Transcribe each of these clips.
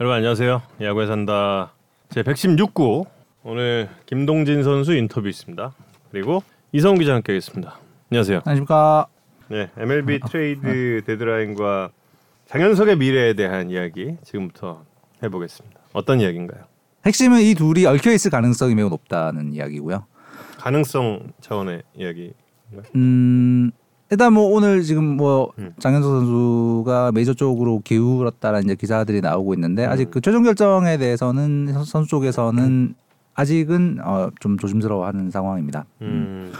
여러분 안녕하세요. 야구에 산다 제 116구 오늘 김동진 선수 인터뷰 있습니다. 그리고 이성 기자 함께 하겠습니다. 안녕하세요. 안녕하십니까. 네, MLB 트레이드 데드라인과 장현석의 미래에 대한 이야기 지금부터 해보겠습니다. 어떤 이야기인가요? 핵심은 이 둘이 얽혀 있을 가능성이 매우 높다는 이야기고요. 가능성 차원의 이야기. 음, 일단 뭐 오늘 지금 뭐 음. 장현석 선수가 메이저 쪽으로 기울었다라는 이제 기사들이 나오고 있는데 아직 음. 그 최종 결정에 대해서는 선- 선수 쪽에서는 아직은 어, 좀 조심스러워하는 상황입니다. 음,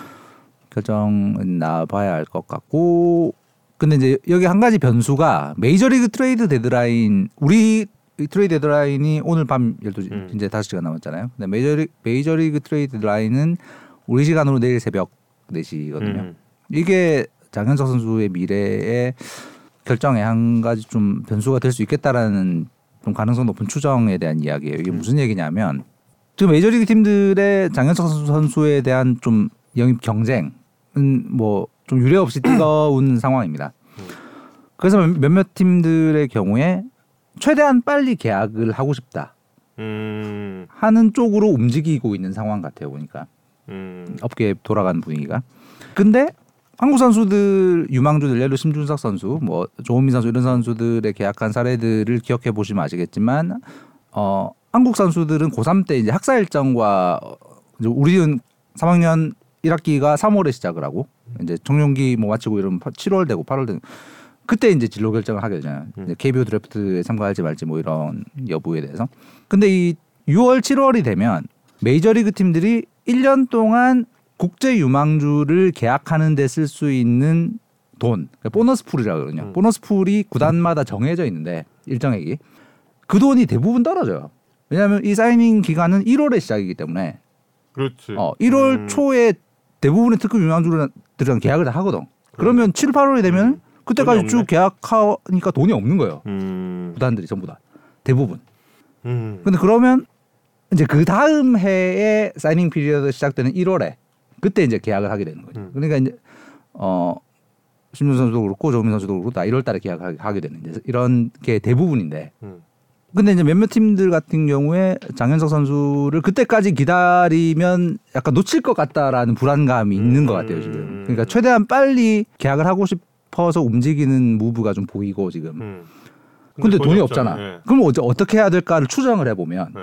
결정은 나봐야 알 것 같고 근데 이제 여기 한 가지 변수가 메이저리그 트레이드 데드라인 우리 트레이드 데드라인이 오늘 밤 12시 음. 이제 5시간 남았잖아요. 근데 메이저리 메이저리그 트레이드 데드라인은 우리 시간으로 내일 새벽 4시거든요. 음, 이게 장현석 선수의 미래의 결정에 한 가지 좀 변수가 될 수 있겠다라는 좀 가능성 높은 추정에 대한 이야기예요. 이게 무슨 얘기냐면 지금 메이저리그 팀들의 장현석 선수- 선수에 대한 좀 영입 경쟁은 뭐 좀 유례 없이 뜨거운 상황입니다. 그래서 몇몇 팀들의 경우에 최대한 빨리 계약을 하고 싶다 음, 하는 쪽으로 움직이고 있는 상황 같아요 보니까. 음, 업계 돌아가는 분위기가. 근데 한국 선수들 유망주들 예를 들어 심준석 선수, 뭐 조은민 선수 이런 선수들의 계약한 사례들을 기억해 보시면 아시겠지만 어 한국 선수들은 고3 때 이제 학사 일정과 어, 이제 우리는 3학년 1학기가 3월에 시작을 하고 이제 청룡기 뭐 마치고 이러면 7월 되고 8월 되고 그때 이제 진로 결정을 하게 되잖아요. 음. 이제 KBO 드래프트에 참가할지 말지 뭐 이런 여부에 대해서. 근데 이 6월 7월이 되면 메이저리그 팀들이 1년 동안 국제 유망주를 계약하는 데 쓸 수 있는 돈, 그러니까 보너스 풀이라고 그러거든요. 음. 보너스 풀이 구단마다 정해져 있는데 일정액이 그 돈이 대부분 떨어져요. 왜냐하면 이 signing 기간은 1월에 시작이기 때문에 그렇지. 어, 1월 음, 초에 대부분의 특급 유망주들이랑 계약을 다 하거든. 그러면 7, 8월이 되면 음. 그때까지 쭉. 계약하니까 돈이 없는 거예요. 음, 구단들이 전부 다 대부분. 음, 근데 그러면 이제 그 다음 해에 signing period 시작되는 1월에 그때 이제 계약을 하게 되는 거죠. 음. 그러니까 이제 어 심준석 선수도 그렇고 조원빈 선수도 그렇고 다 1월 달에 계약을 하게 되는 이제 이런 게 대부분인데. 음, 근데 이제 몇몇 팀들 같은 경우에 장현석 선수를 그때까지 기다리면 약간 놓칠 것 같다라는 불안감이 있는 것 같아요 지금. 음. 그러니까 최대한 빨리 계약을 하고 싶어서 움직이는 move가 좀 보이고 지금. 음. 근데 돈이 없잖아. 예, 그럼 어째- 어떻게 해야 될까를 추정을 해보면 예.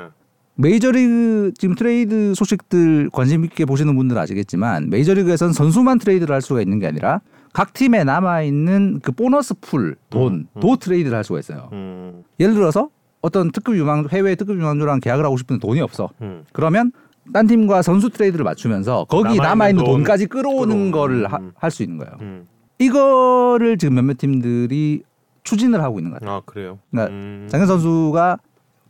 메이저리그 지금 트레이드 소식들 관심 있게 보시는 분들은 아시겠지만 메이저리그에서는 선수만 트레이드를 할 수가 있는 게 아니라 각 팀에 남아 있는 그 보너스 풀 돈도 음, 트레이드를 할 수가 있어요. 음, 예를 들어서 어떤 특급 유망주 해외 특급 유망주랑 계약을 하고 싶은데 돈이 없어. 음. 그러면 딴 팀과 선수 트레이드를 맞추면서 거기 남아 있는 남아 있는 돈 돈까지 끌어오는 거를 음. 할수 있는 거예요. 음. 이거를 지금 몇몇 팀들이 추진을 하고 있는 것 같아요. 아 그래요. 그러니까 음. 장현 선수가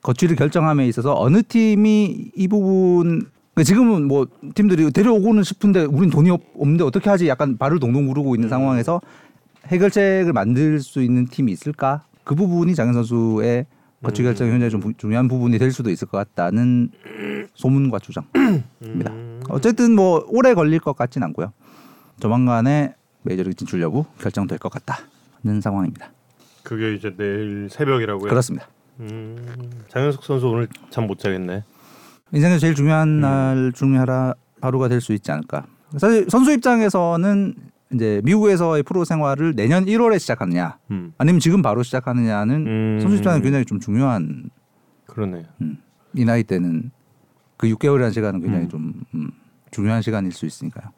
거취를 결정함에 있어서 어느 팀이 이 부분 그러니까 지금은 뭐 팀들이 데려오고는 싶은데 우린 돈이 없, 없는데 어떻게 하지 약간 발을 동동 구르고 있는 음. 상황에서 해결책을 만들 수 있는 팀이 있을까 그 부분이 장현 선수의 거취 결정이 굉장히 좀 부- 중요한 부분이 될 수도 있을 것 같다는 소문과 주장입니다. 음. 어쨌든 뭐 오래 걸릴 것 같진 않고요. 조만간에 메이저리그 진출 여부 결정될 것 같다는 상황입니다. 그게 이제 내일 새벽이라고요. 그렇습니다. 음. 장현석 선수 오늘 잠 못 자겠네. 인생에서 제일 중요한 음. 날 중에 하나 하루가 될 수 있지 않을까. 사실 선수 입장에서는 이제 미국에서의 프로 생활을 내년 1월에 시작하느냐, 음. 아니면 지금 바로 시작하느냐는 음. 선수 입장에 굉장히 좀 중요한 그러네요. 음, 이 나이 때는 그 6개월이라는 시간은 굉장히 음. 좀 음, 중요한 시간일 수 있으니까요.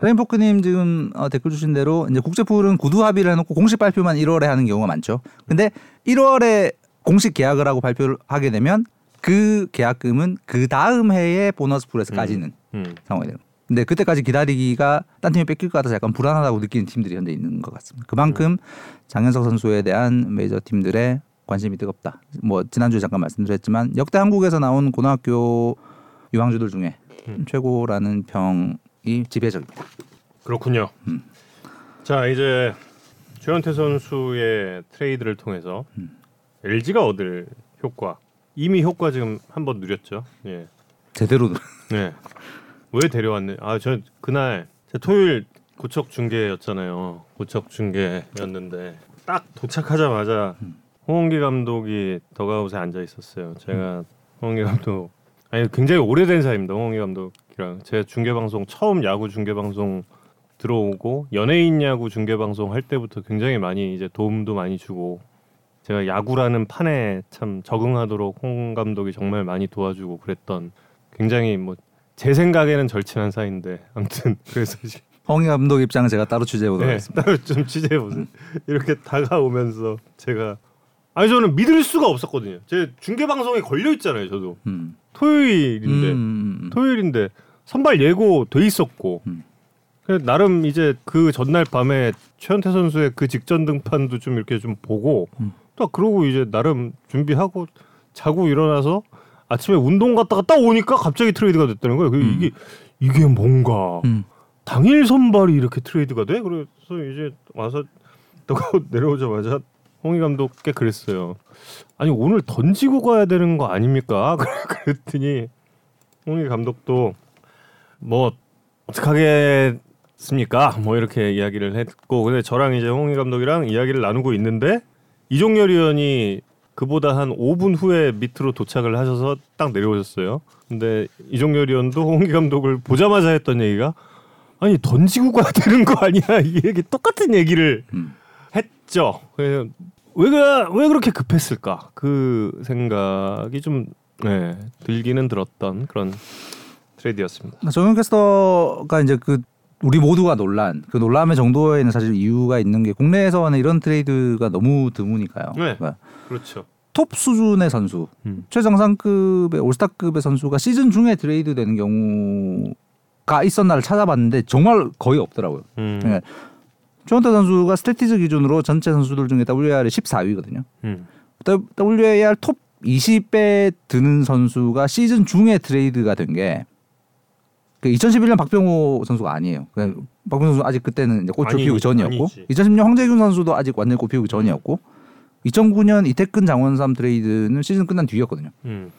레인포크님 지금 어, 댓글 주신 대로 이제 국제풀은 구두 합의를 해놓고 공식 발표만 1월에 하는 경우가 많죠. 근데 1월에 공식 계약을 하고 발표를 하게 되면 그 계약금은 그 다음 해의 보너스 풀에서 까지는 음. 상황이 되는. 근데 그때까지 기다리기가 딴 팀이 뺏길 것 같아서 약간 불안하다고 느끼는 팀들이 현재 있는 것 같습니다. 그만큼 장현석 선수에 대한 메이저 팀들의 관심이 뜨겁다. 뭐 지난주에 잠깐 말씀드렸지만 역대 한국에서 나온 고등학교 유망주들 중에 음. 최고라는 평이 지배적입니다. 그렇군요. 음. 자 이제 최원태 선수의 트레이드를 통해서 음. LG가 얻을 효과 이미 효과 지금 한번 누렸죠. 예. 제대로 네. 왜 데려왔네? 아, 저 그날 제 토요일 고척 중계였잖아요. 고척 중계였는데 딱 도착하자마자 홍원기 감독이 더가웃에 앉아 있었어요. 제가 홍원기 감독 아니 굉장히 오래된 사이입니다. 홍원기 감독이랑 제 중계 방송 처음 야구 중계 방송 들어오고 연예인 야구 중계 방송 할 때부터 굉장히 많이 이제 도움도 많이 주고 제가 야구라는 판에 참 적응하도록 홍 감독이 정말 많이 도와주고 그랬던 굉장히 뭐 제 생각에는 절친한 사이인데 아무튼 그래서 홍희 감독 입장은 제가 따로 취재해 보도록 네, 하겠습니다. 따로 좀 취재해 보세요. 이렇게 다가오면서 제가 아니 저는 믿을 수가 없었거든요. 제 중계 방송에 걸려 있잖아요. 저도 음. 토요일인데 음, 음, 토요일인데 선발 예고 돼 있었고 음. 나름 이제 그 전날 밤에 최현태 선수의 그 직전 등판도 좀 이렇게 좀 보고 음. 딱 그러고 이제 나름 준비하고 자고 일어나서 아침에 운동 갔다가 딱 오니까 갑자기 트레이드가 됐다는 거예요. 그 음. 이게 이게 뭔가 음. 당일 선발이 이렇게 트레이드가 돼? 그래서 이제 와서 내려오자마자 홍희 감독께 그랬어요. 아니 오늘 던지고 가야 되는 거 아닙니까? 그랬더니 홍희 감독도 뭐 어떡하겠습니까? 뭐 이렇게 이야기를 했고 근데 저랑 이제 홍희 감독이랑 이야기를 나누고 있는데 이종열 의원이 그보다 한 5분 후에 밑으로 도착을 하셔서 딱 내려오셨어요. 근데 이종열 의원도 홍희 감독을 보자마자 했던 얘기가 아니 던지고 가야 되는 거 아니야? 이 얘기 똑같은 얘기를 음. 했죠. 그래서 왜, 그- 왜 그렇게 급했을까? 그 생각이 좀 네, 들기는 들었던 그런 트레이드였습니다. 정현 캐스터가 이제 그 우리 모두가 논란 그 논란의 정도에는 사실 이유가 있는 게 국내에서는 이런 트레이드가 너무 드무니까요. 네. 그러니까 그렇죠. 톱 수준의 선수, 음. 최정상급의 올스타급의 선수가 시즌 중에 트레이드 되는 경우가 있었나를 찾아봤는데 정말 거의 없더라고요. 음. 네. 최원태 선수가 스태티즈 기준으로 전체 선수들 중에 WAR이 14위거든요. 음. WAR 톱 20에 드는 선수가 시즌 중에 트레이드가 된 게 그 2011년 박병호 선수가 아니에요. 그 박병호 선수 아직 그때는 이제 꽃을 아니, 피우기 전이었고 아니지. 2010년 황재균 선수도 아직 완전히 꽃 피우기 전이었고 2009년 이택근 장원삼 트레이드는 시즌 끝난 뒤였거든요. 음.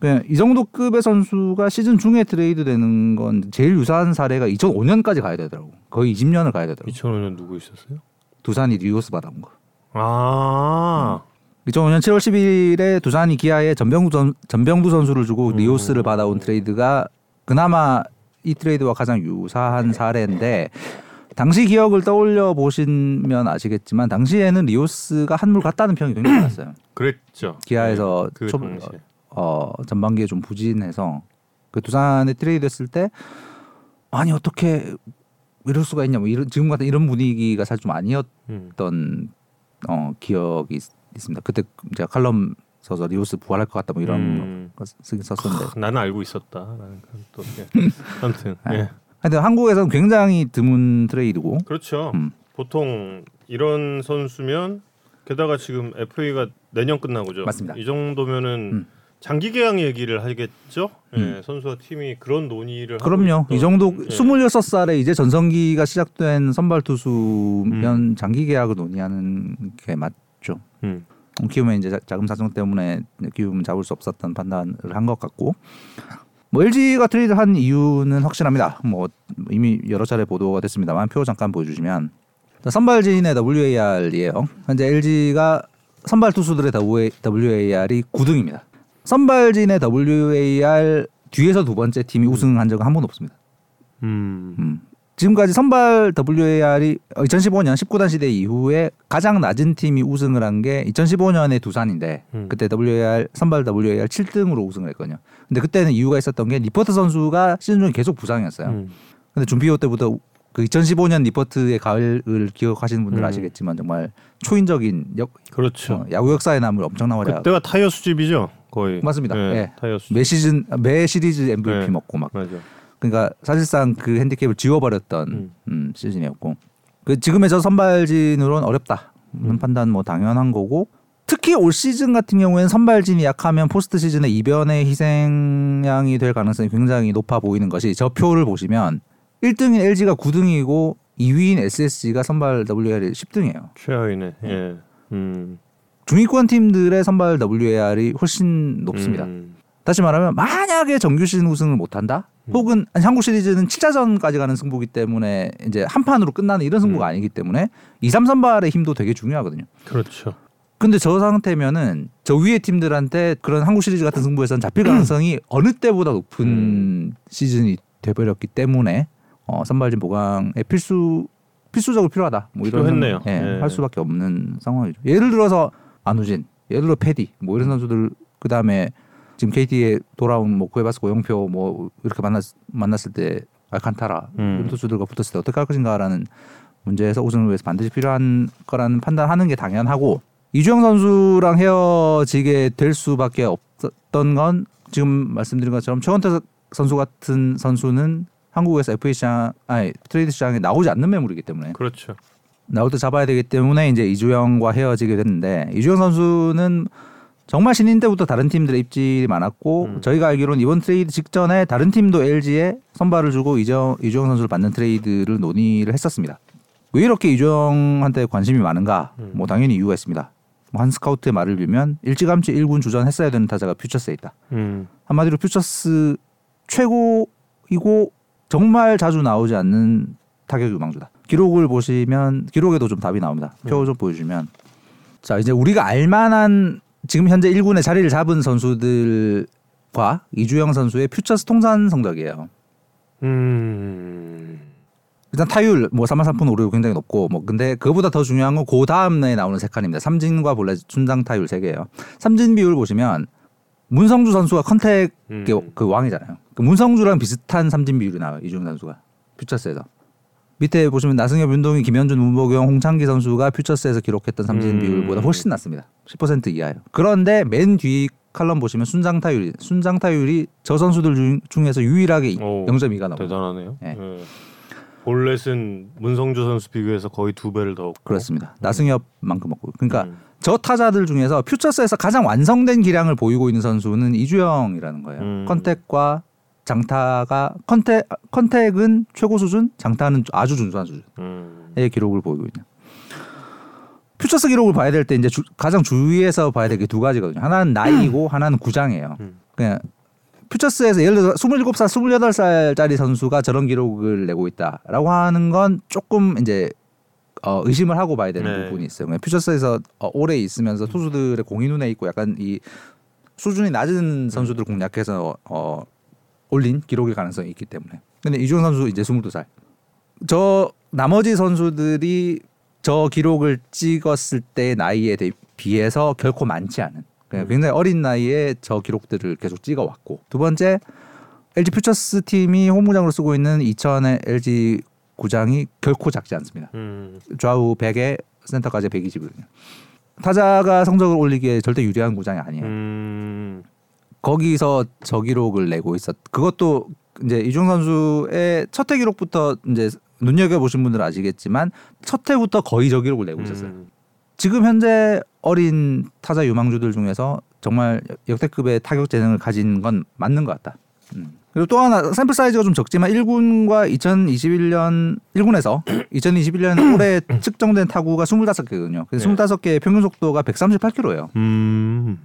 그냥 이 정도 급의 선수가 시즌 중에 트레이드 되는 건 제일 유사한 사례가 2005년까지 가야 되더라고. 거의 20년을 가야 되더라고. 2005년 누구 있었어요? 두산이 리오스 받아온 거. 아. 2005년 7월 10일에 두산이 기아에 전병두, 선, 전병두 선수를 주고 음. 리오스를 받아온 트레이드가 그나마 이 트레이드와 가장 유사한 사례인데 당시 기억을 떠올려 보시면 아시겠지만 당시에는 리오스가 한물 갔다는 평이 굉장히 많았어요. 그랬죠. 기아에서 네, 그 초- 당시에. 어, 전반기에 좀 부진해서 그 두산에 트레이드 했을 때 아니 어떻게 이럴 수가 있냐 뭐 이런 지금 같은 이런 분위기가 사실 좀 아니었던 음. 어, 기억이 있, 있습니다. 그때 제가 칼럼 써서 리오스 부활할 것 같다 뭐 이런 음. 거 쓰긴 썼었는데 크, 나는 알고 있었다. 나는 그건 또 예. 아무튼 예. 하여튼 한국에서는 굉장히 드문 트레이드고 그렇죠. 음. 보통 이런 선수면 게다가 지금 FA가 내년 끝나고죠. 맞습니다. 이 정도면은 음. 장기 계약 얘기를 하겠죠. 예, 음. 선수와 팀이 그런 논의를 그럼요. 이 정도 예. 26살에 이제 전성기가 시작된 선발 음. 투수면 장기 계약을 논의하는 게 맞죠. 음. 키우면 이제 자- 자금 사정 때문에 키우면 잡을 수 없었던 판단을 한 것 같고 뭐 LG가 트레이드한 이유는 확실합니다. 뭐 이미 여러 차례 보도가 됐습니다만 표 잠깐 보여주시면 자, 선발진의 WAR이에요. 현재 LG가 선발 투수들의 WAR이 9등입니다. 선발진의 WAR 뒤에서 두 번째 팀이 우승한 적은 한 번도 없습니다. 음. 음. 지금까지 선발 WAR이 2015년 19단 시대 이후에 가장 낮은 팀이 우승을 한 게 2015년에 두산인데 음. 그때 WAR 선발 WAR 7등으로 우승을 했거든요. 근데 그때는 이유가 있었던 게 니퍼트 선수가 시즌 중에 계속 부상이었어요. 음. 근데 준PO 때부터 그 2015년 니퍼트의 가을을 기억하시는 분들 음. 아시겠지만 정말 초인적인 역, 그렇죠. 어, 야구 역사에 남을 엄청난 활약. 그때가 타이어 수집이죠. 거의. 맞습니다. 예, 예. 타이어 수집. 매 시즌 매 시리즈 MVP 네. 먹고 막 맞아. 그러니까 사실상 그 핸디캡을 지워버렸던 음. 음, 시즌이었고 그 지금의 저 선발진으로는 어렵다 는 음. 판단 뭐 당연한 거고 특히 올 시즌 같은 경우에는 선발진이 약하면 포스트 시즌에 이변의 희생양이 될 가능성이 굉장히 높아 보이는 것이 저 표를 보시면 1등인 LG가 9등이고 2위인 SSG가 선발 WR이 10등이에요. 최하위네. 예. 음. 중위권 팀들의 선발 WAR이 훨씬 높습니다. 음. 다시 말하면 만약에 정규 시즌 우승을 못한다, 음. 혹은 아니, 한국 시리즈는 7차전까지 가는 승부기 때문에 이제 한 판으로 끝나는 이런 승부가 음. 아니기 때문에 2, 3 선발의 힘도 되게 중요하거든요. 그렇죠. 근데 저 상태면은 저 위에 팀들한테 그런 한국 시리즈 같은 승부에서는 잡힐 가능성이 어느 때보다 높은 음. 시즌이 돼버렸기 때문에 어, 선발진 보강에 필수 필수적으로 필요하다. 뭐 이런 필요했네요. 예, 네. 할 수밖에 없는 상황이죠. 예를 들어서 안우진, 예를 들어 패디, 뭐 이런 선수들 그 다음에 지금 KT에 돌아온 뭐 구에바스 고영표 뭐 이렇게 만났 만났을 때 알칸타라 음. 이런 투수들과 붙었을 때 어떻게 할 것인가라는 문제에서 우승을 위해서 반드시 필요한 거라는 판단하는 게 당연하고 이주형 선수랑 헤어지게 될 수밖에 없었던 건 지금 말씀드린 것처럼 최원태 선수 같은 선수는 한국에서 FA 시장 아니 트레이드 시장에 나오지 않는 매물이기 때문에 그렇죠. 나올 때 잡아야 되기 때문에 이제 이주형과 헤어지게 됐는데 이주형 선수는 정말 신인 때부터 다른 팀들의 입질이 많았고 음. 저희가 알기로는 이번 트레이드 직전에 다른 팀도 LG에 선발을 주고 이정, 이주형 선수를 받는 트레이드를 논의를 했었습니다. 왜 이렇게 이주영한테 관심이 많은가? 음. 뭐 당연히 이유가 있습니다. 뭐한 스카우트의 말을 빌면 일찌감치 1군 주전했어야 되는 타자가 퓨처스에 있다. 음. 한마디로 퓨처스 최고이고 정말 자주 나오지 않는 타격 유망주다. 기록을 보시면 기록에도 좀 답이 나옵니다. 표 좀 보여주면 자 이제 우리가 알만한 지금 현재 1군에 자리를 잡은 선수들과 이주영 선수의 퓨처스 통산 성적이에요. 음. 일단 타율 뭐 3할 3푼 오르고 굉장히 높고 뭐 근데 그거보다 더 중요한 건 그 다음에 나오는 세 칸입니다. 삼진과 볼넷 순장타율 세 개예요. 삼진 비율 보시면 문성주 선수가 contact 음. 그, 그 왕이잖아요. 그 문성주랑 비슷한 삼진 비율이 나와요. 이주형 선수가 퓨처스에서 밑에 보시면 나승엽, 윤동희, 김현준, 문보경, 홍창기 선수가 퓨처스에서 기록했던 삼진 음. 비율보다 훨씬 낮습니다. 10% 이하예요. 그런데 맨 뒤 column 보시면 순장타율이 순장타율이 저 선수들 중, 중에서 유일하게 오, 0.2가 나옵니다. 대단하네요. 네. 예. 볼넷은 문성주 선수 비교해서 거의 두 배를 더 얻고. 그렇습니다. 나승엽만큼 얻고. 그러니까 음. 저 타자들 중에서 퓨처스에서 가장 완성된 기량을 보이고 있는 선수는 이주형이라는 거예요. 음. contact과 장타가 contact contact은 최고 수준, 장타는 아주 준수한 수준의 음. 기록을 보이고 있는. 퓨처스 기록을 봐야 될 때 이제 주- 가장 주의해서 봐야 될 게 두 가지거든요. 하나는 나이고 하나는 구장이에요. 음. 그냥 퓨처스에서 예를 들어 27살, 28살짜리 선수가 저런 기록을 내고 있다라고 하는 건 조금 이제 어, 의심을 하고 봐야 되는 네. 부분이 있어요. 퓨처스에서 어, 오래 있으면서 투수들의 공이 눈에 있고 약간 이 수준이 낮은 선수들 공략해서 어, 올린 기록일 가능성이 있기 때문에. 근데 이주영 선수 이제 22살. 저 나머지 선수들이 저 기록을 찍었을 때 나이에 대- 비해서 결코 많지 않은 그냥 굉장히 어린 나이에 저 기록들을 계속 찍어왔고 두 번째 LG 퓨처스 팀이 홈구장으로 쓰고 있는 이천의 LG 구장이 결코 작지 않습니다. 음. 좌우 100에 센터까지 120이거든요. 타자가 성적을 올리기에 절대 유리한 구장이 아니에요. 음. 거기서 저 기록을 내고 있었. 그것도 이제 이중 선수의 첫해 기록부터 이제 눈여겨 보신 분들은 아시겠지만 첫 해부터 거의 저 기록을 내고 있었어요. 음. 지금 현재 어린 타자 유망주들 중에서 정말 역대급의 타격 재능을 가진 건 맞는 것 같다. 음. 그리고 또 하나 샘플 사이즈가 좀 적지만 1군과 2021년 1군에서 2021년 올해 측정된 타구가 25개거든요. 그래서 네. 25개의 평균 속도가 138km예요. 음.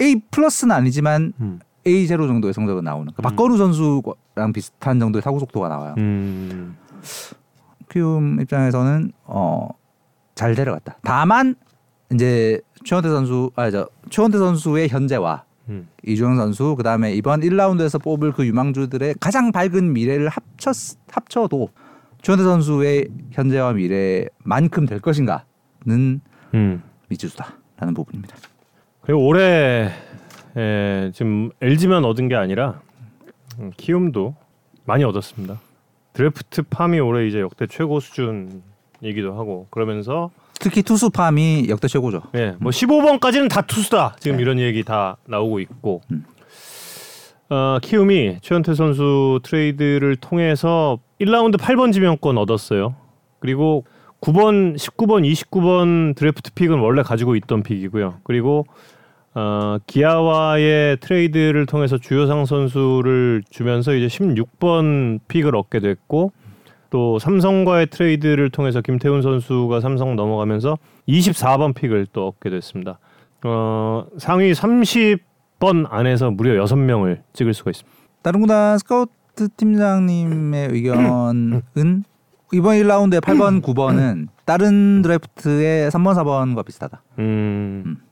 A 플러스는 아니지만 음. A 제로 정도의 성적은 나오는. 그러니까 박건우 선수랑 비슷한 정도의 타구 속도가 나와요. 음. 키움 입장에서는 어잘 데려갔다. 다만 이제 최원태 선수 아저 최원태 선수의 현재와 음. 이주영 선수 그다음에 이번 1라운드에서 뽑을 그 유망주들의 가장 밝은 미래를 합쳐 합쳐도 최원태 선수의 현재와 미래만큼 될 것인가는 음. 미지수다라는 부분입니다. 그리고 올해 에, 지금 LG만 얻은 게 아니라 음, 키움도 많이 얻었습니다. 드래프트 farm이 올해 이제 역대 최고 수준이기도 하고 그러면서 특히 투수 farm이 역대 최고죠. 예, 뭐 15번까지는 다 투수다. 지금 이런 얘기 다 나오고 있고. 음. 어, 키움이 최원태 선수 트레이드를 통해서 1라운드 8번 지명권 얻었어요. 그리고 9번, 19번, 29번 드래프트 pick은 원래 가지고 있던 pick이고요. 그리고 어, 기아와의 트레이드를 통해서 주효상 선수를 주면서 이제 16번 pick을 얻게 됐고 또 삼성과의 트레이드를 통해서 김태훈 선수가 삼성 넘어가면서 24번 pick을 또 얻게 됐습니다. 어, 상위 30번 안에서 무려 6명을 찍을 수가 있습니다. 다른 구단 스카우트 팀장님의 의견은 이번 1라운드의 8번, 9번은 다른 드래프트의 3번, 4번과 비슷하다. 음. 음.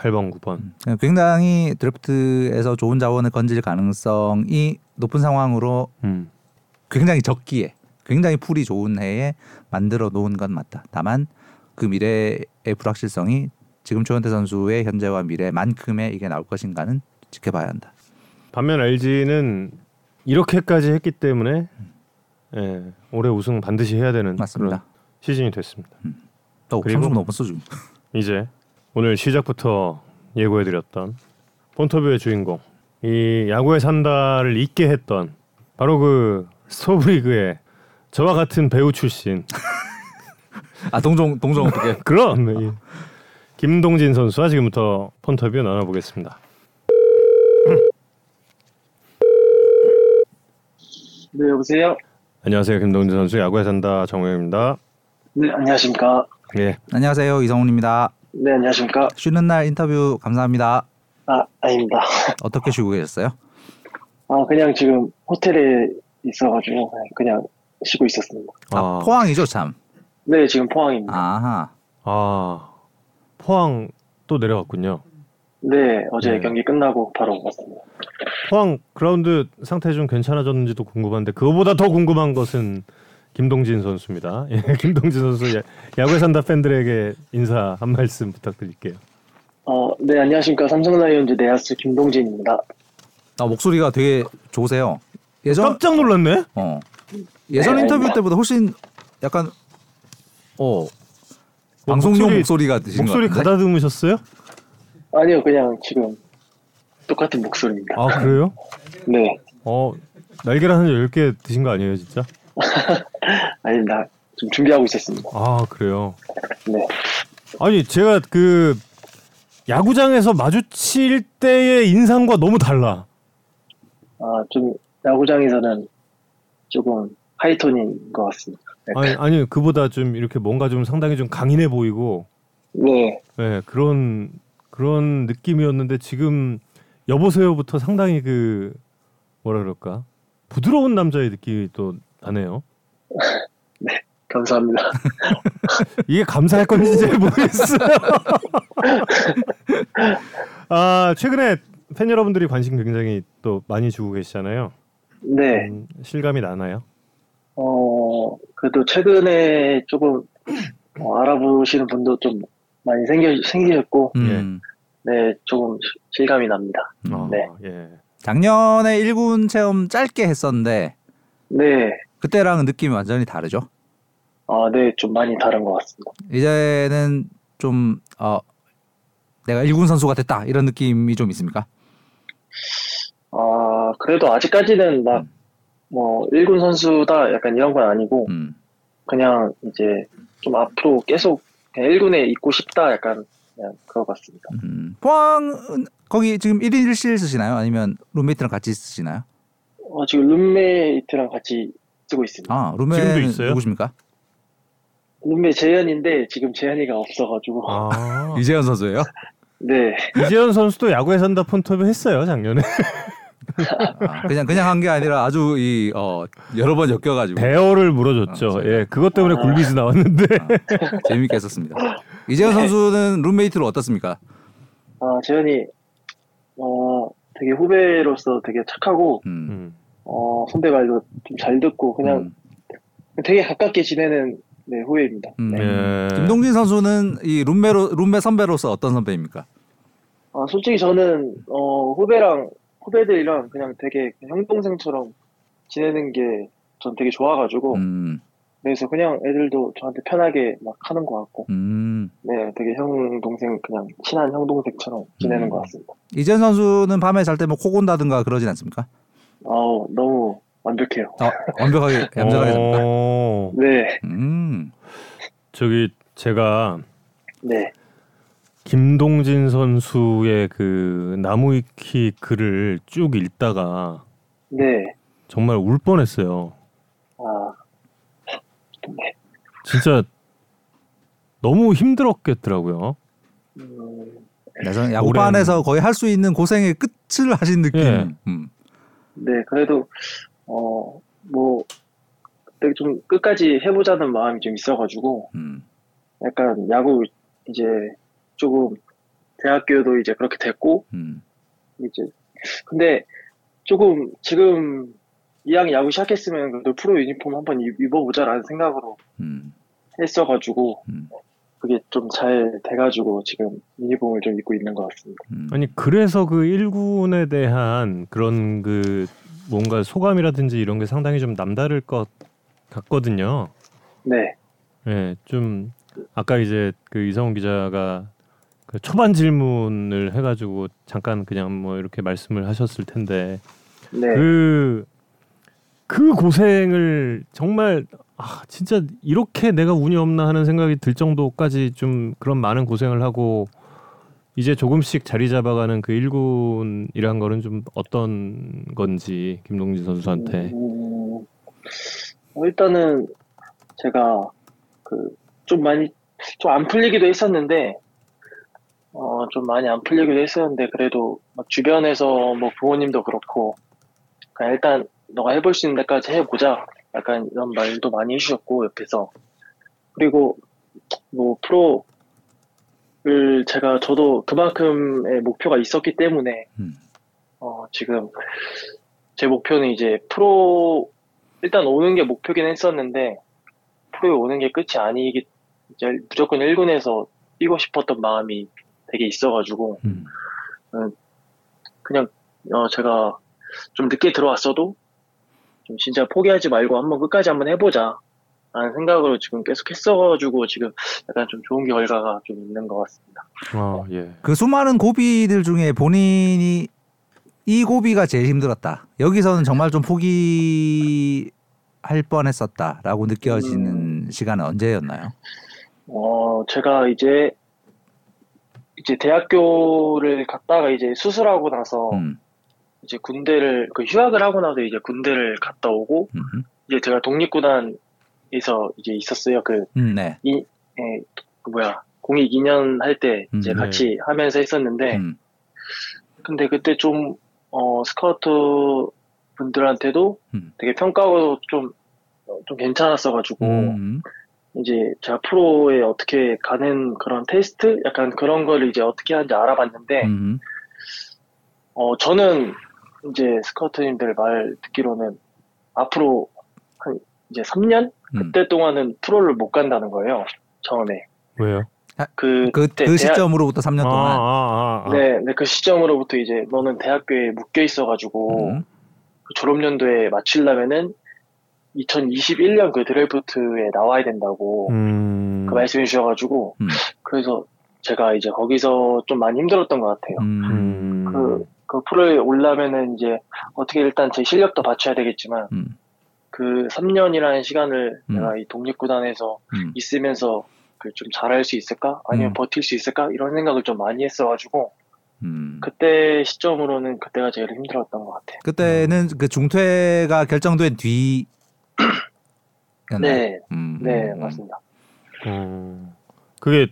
8번, 9번. 굉장히 드래프트에서 좋은 자원을 건질 가능성이 높은 상황으로 음. 굉장히 적기에 굉장히 풀이 좋은 해에 만들어 놓은 건 맞다. 다만 그 미래의 불확실성이 지금 조현태 선수의 현재와 미래만큼의 이게 나올 것인가는 지켜봐야 한다. 반면 LG는 이렇게까지 했기 때문에 예, 올해 우승 반드시 해야 되는 맞습니다. 시즌이 됐습니다. 또 그리고- 옵션 너무 써주. 이제 오늘 시작부터 예고해드렸던 폰터뷰의 주인공 이 야구에 산다를 잊게 했던 바로 그 스토브리그의 저와 같은 배우 출신 아 동종 동종 어떻게? 그럼 이 김동진 선수와 지금부터 폰터뷰 나눠보겠습니다. 네, 여보세요? 안녕하세요 김동진 선수 야구에 산다 정우영입니다. 네, 안녕하십니까? 예, 안녕하세요 이성훈입니다. 네, 안녕하십니까? 쉬는 날 인터뷰 감사합니다. 아, 아닙니다. 어떻게 쉬고 계셨어요? 아, 그냥 지금 호텔에 있어가지고 그냥 쉬고 있었습니다. 아, 아, 포항이죠 참. 네, 지금 포항입니다. 아하. 아 포항 또 내려갔군요. 네, 어제 네. 경기 끝나고 바로 왔습니다. 포항 그라운드 상태 좀 괜찮아졌는지도 궁금한데 그거보다 더 궁금한 것은 김동진 선수입니다. 예, 김동진 선수 야- 야구에 산다 팬들에게 인사 한 말씀 부탁드릴게요. 어, 네, 안녕하십니까? 삼성 라이온즈 내야수 김동진입니다. 아, 목소리가 되게 좋으세요. 예전 깜짝 놀랐네. 어 예전 네, 인터뷰. 때보다 훨씬 약간 어 방송용 목소리, 가 드신 목소리 것 같은데? 가다듬으셨어요? 아니요, 그냥 지금 똑같은 목소리입니다. 아 그래요? 네, 어 날계란 한 10개 드신 거 아니에요 진짜? 아닙니다. 좀 준비하고 있었습니다. 아 그래요. 네. 아니 제가 그 야구장에서 마주칠 때의 인상과 너무 달라. 아, 좀 야구장에서는 조금 하이톤인 것 같습니다. 아니 아니 그보다 좀 이렇게 뭔가 좀 상당히 좀 강인해 보이고 네, 네, 그런 그런 느낌이었는데 지금 여보세요부터 상당히 그 뭐라 그럴까 부드러운 남자의 느낌이 또 나네요. 감사합니다. 이게 감사할 건지 잘 모르겠어요. 아 최근에 팬 여러분들이 관심 굉장히 또 많이 주고 계시잖아요. 네. 음, 실감이 나나요? 어, 그래도 최근에 조금 어, 알아보시는 분도 좀 많이 생겨, 생기셨고, 음. 네, 조금 시- 실감이 납니다. 아, 네. 예. 작년에 1군 체험 짧게 했었는데 네, 그때랑은 느낌이 완전히 다르죠. 아, 네, 좀 많이 다른 것 같습니다. 이제는 좀 어, 내가 1군 선수가 됐다 이런 느낌이 좀 있습니까? 아, 그래도 아직까지는 막, 뭐, 1군 선수다 약간 이런 건 아니고, 음. 그냥 이제 좀 앞으로 계속 그냥 1군에 있고 싶다 약간 그냥 그거 같습니다. 음. 포항은 거기 지금 1인 1실 쓰시나요? 아니면 룸메이트랑 같이 쓰시나요? 어, 지금 룸메이트랑 같이 쓰고 있습니다. 아, 지금도 룸메는 있어요? 누구십니까? 룸메 재현인데 지금 재현이가 없어가지고, 아 이재현 선수예요? 네, 이재현 선수도 야구에 산다 폰터뷰 했어요 작년에. 아, 그냥 그냥 한 게 아니라 아주 이 어, 여러 번 엮여가지고 배어를 물어줬죠. 아, 예, 그것 때문에 아. 굴비즈 나왔는데. 재밌게 했었습니다. 이재현 선수는 룸메이트로 어떻습니까? 아, 재현이, 어, 되게 후배로서 되게 착하고, 음. 음. 어, 선배 말도 좀 잘 듣고, 그냥 음. 되게 가깝게 지내는 네, 후배입니다. 음. 네. 예. 김동진 선수는 이 룸메로 룸메 선배로서 어떤 선배입니까? 아, 솔직히 저는, 어, 후배랑, 후배들이랑 그냥 되게 형 동생처럼 지내는 게 전 되게 좋아가지고, 음. 그래서 그냥 애들도 저한테 편하게 막 하는 것 같고, 음. 네, 되게 형 동생, 그냥 친한 형 동생처럼 지내는 음. 것 같습니다. 이재현 선수는 밤에 잘 때 뭐 코 곤다든가 그러진 않습니까? 아우, 너무 완벽해요. 어, 완벽하게 얌전하게? 어, 네, 음. 저기 제가 네. 김동진 선수의 그 나무위키 글을 쭉 읽다가 네. 정말 울 뻔했어요. 아, 네. 진짜 너무 힘들었겠더라고요. 음, 네, 야구반에서 거의 할 수 있는 고생의 끝을 하신 느낌. 예. 음. 네, 그래도, 어, 뭐, 되게 좀 끝까지 해보자는 마음이 좀 있어가지고 음. 약간 야구 이제 조금 대학교도 이제 그렇게 됐고 음. 이제 근데 조금 지금 2학년 야구 시작했으면 그래도 프로 유니폼 한번 입- 입어보자라는 생각으로 음. 했어가지고 음. 그게 좀 잘 돼가지고 지금 유니폼을 좀 입고 있는 것 같습니다. 음. 아니 그래서 그 1군에 대한 그런 그 뭔가 소감이라든지 이런 게 상당히 좀 남다를 것 같거든요. 네, 예, 좀 아까 이제 그 이성훈 기자가 그 초반 질문을 해가지고 잠깐 그냥 뭐 이렇게 말씀을 하셨을 텐데 네, 그, 그 고생을 정말 아 진짜 이렇게 내가 운이 없나 하는 생각이 들 정도까지 좀 그런 많은 고생을 하고 이제 조금씩 자리 잡아가는 그 1군이란 거는 좀 어떤 건지 김동진 선수한테? 음, 어, 일단은 제가 그 좀 많이 좀 안 풀리기도 했었는데 어 좀 많이 안 풀리기도 했었는데 그래도 막 주변에서 뭐 부모님도 그렇고 일단 너가 해볼 수 있는 데까지 해보자 약간 이런 말도 많이 해주셨고 옆에서 그리고 뭐 프로를 제가 저도 그만큼의 목표가 있었기 때문에 음. 어 지금 제 목표는 이제 프로 일단 오는 게 목표긴 했었는데 프로에 오는 게 끝이 아니기 이제 무조건 1군에서 뛰고 싶었던 마음이 되게 있어가지고 음. 그냥 어 제가 좀 늦게 들어왔어도 좀 진짜 포기하지 말고 한번 끝까지 한번 해보자 라는 생각으로 지금 계속 했어가지고 지금 약간 좀 좋은 결과가 좀 있는 것 같습니다. 아 예. 그 수많은 고비들 중에 본인이 이 고비가 제일 힘들었다. 여기서는 정말 좀 포기할 뻔했었다라고 느껴지는 시간은 언제였나요? 어, 제가 이제, 이제 대학교를 갔다가 이제 수술하고 나서 음. 이제 군대를, 그 휴학을 하고 나서 이제 군대를 갔다 오고, 음. 이제 제가 독립구단에서 이제 있었어요. 그, 음, 네. 이, 에, 그 뭐야, 공익 2년 할 때 이제 음, 같이 하면서 했었는데, 음. 근데 그때 좀, 어, 스카우트 분들한테도 음. 되게 평가가 좀, 어, 좀 괜찮았어가지고, 음. 이제 제가 프로에 어떻게 가는 그런 테스트? 약간 그런 거를 이제 어떻게 하는지 알아봤는데, 음. 어, 저는 이제 스카우트님들 말 듣기로는 앞으로 한 이제 3년? 음. 그때 동안은 프로를 못 간다는 거예요. 처음에. 왜요? 그, 그, 때그 대학- 시점으로부터 3년 아, 동안. 아, 아, 아. 네, 네, 그 시점으로부터 이제 너는 대학교에 묶여 있어가지고 음. 그 졸업연도에 맞추려면은 2021년 그 드래프트에 나와야 된다고 음. 그 말씀해 주셔가지고 음. 그래서 제가 이제 거기서 좀 많이 힘들었던 것 같아요. 음. 음. 그, 그 프로에 올라면은 이제 어떻게 일단 제 실력도 받쳐야 되겠지만 음. 그 3년이라는 시간을 음. 내가 이 독립구단에서 음. 있으면서 그 좀 잘할 수 있을까? 아니면 음. 버틸 수 있을까? 이런 생각을 좀 많이 했어가지고 음. 그때 시점으로는 그때가 제일 힘들었던 것 같아요. 그때는 그 중퇴가 결정된 뒤. 네, 음. 네, 음. 맞습니다. 어, 그게